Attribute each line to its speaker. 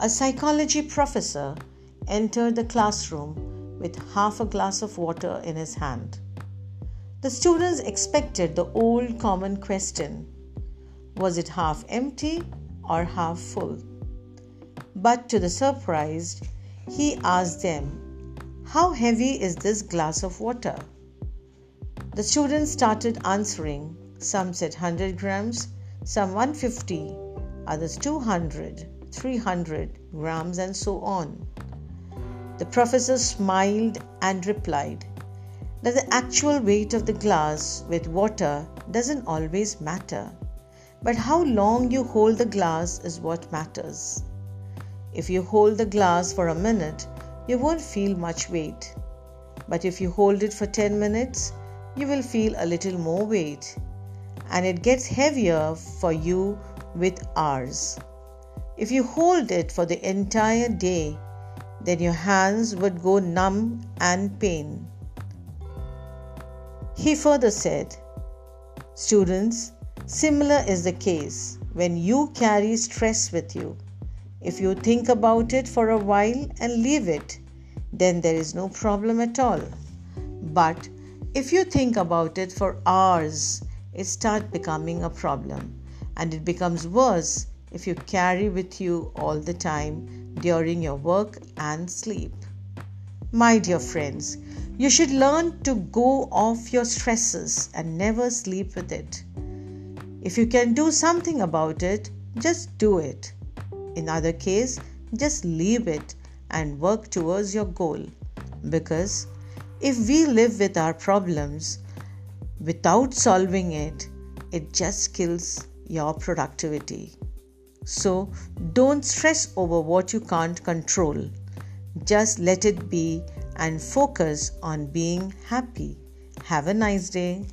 Speaker 1: A psychology professor entered the classroom with half a glass of water in his hand. The students expected the old common question was it half empty or half full? But to the surprised, he asked them, How heavy is this glass of water? The students started answering. Some said 100 grams, some 150, others 200, 300 grams, and so on. The professor smiled and replied that the actual weight of the glass with water doesn't always matter. But how long you hold the glass is what matters. If you hold the glass for a minute, you won't feel much weight. But if you hold it for 10 minutes, you will feel a little more weight. And it gets heavier for you with hours. If you hold it for the entire day, then your hands would go numb and pain. He further said, Students, Similar is the case when you carry stress with you. If you think about it for a while and leave it, then there is no problem at all. But if you think about it for hours, it starts becoming a problem. And it becomes worse if you carry with you all the time during your work and sleep. My dear friends, you should learn to go off your stresses and never sleep with it. If you can do something about it, just do it. In other case, just leave it and work towards your goal. Because if we live with our problems without solving it, it just kills your productivity. So don't stress over what you can't control. Just let it be and focus on being happy. Have a nice day.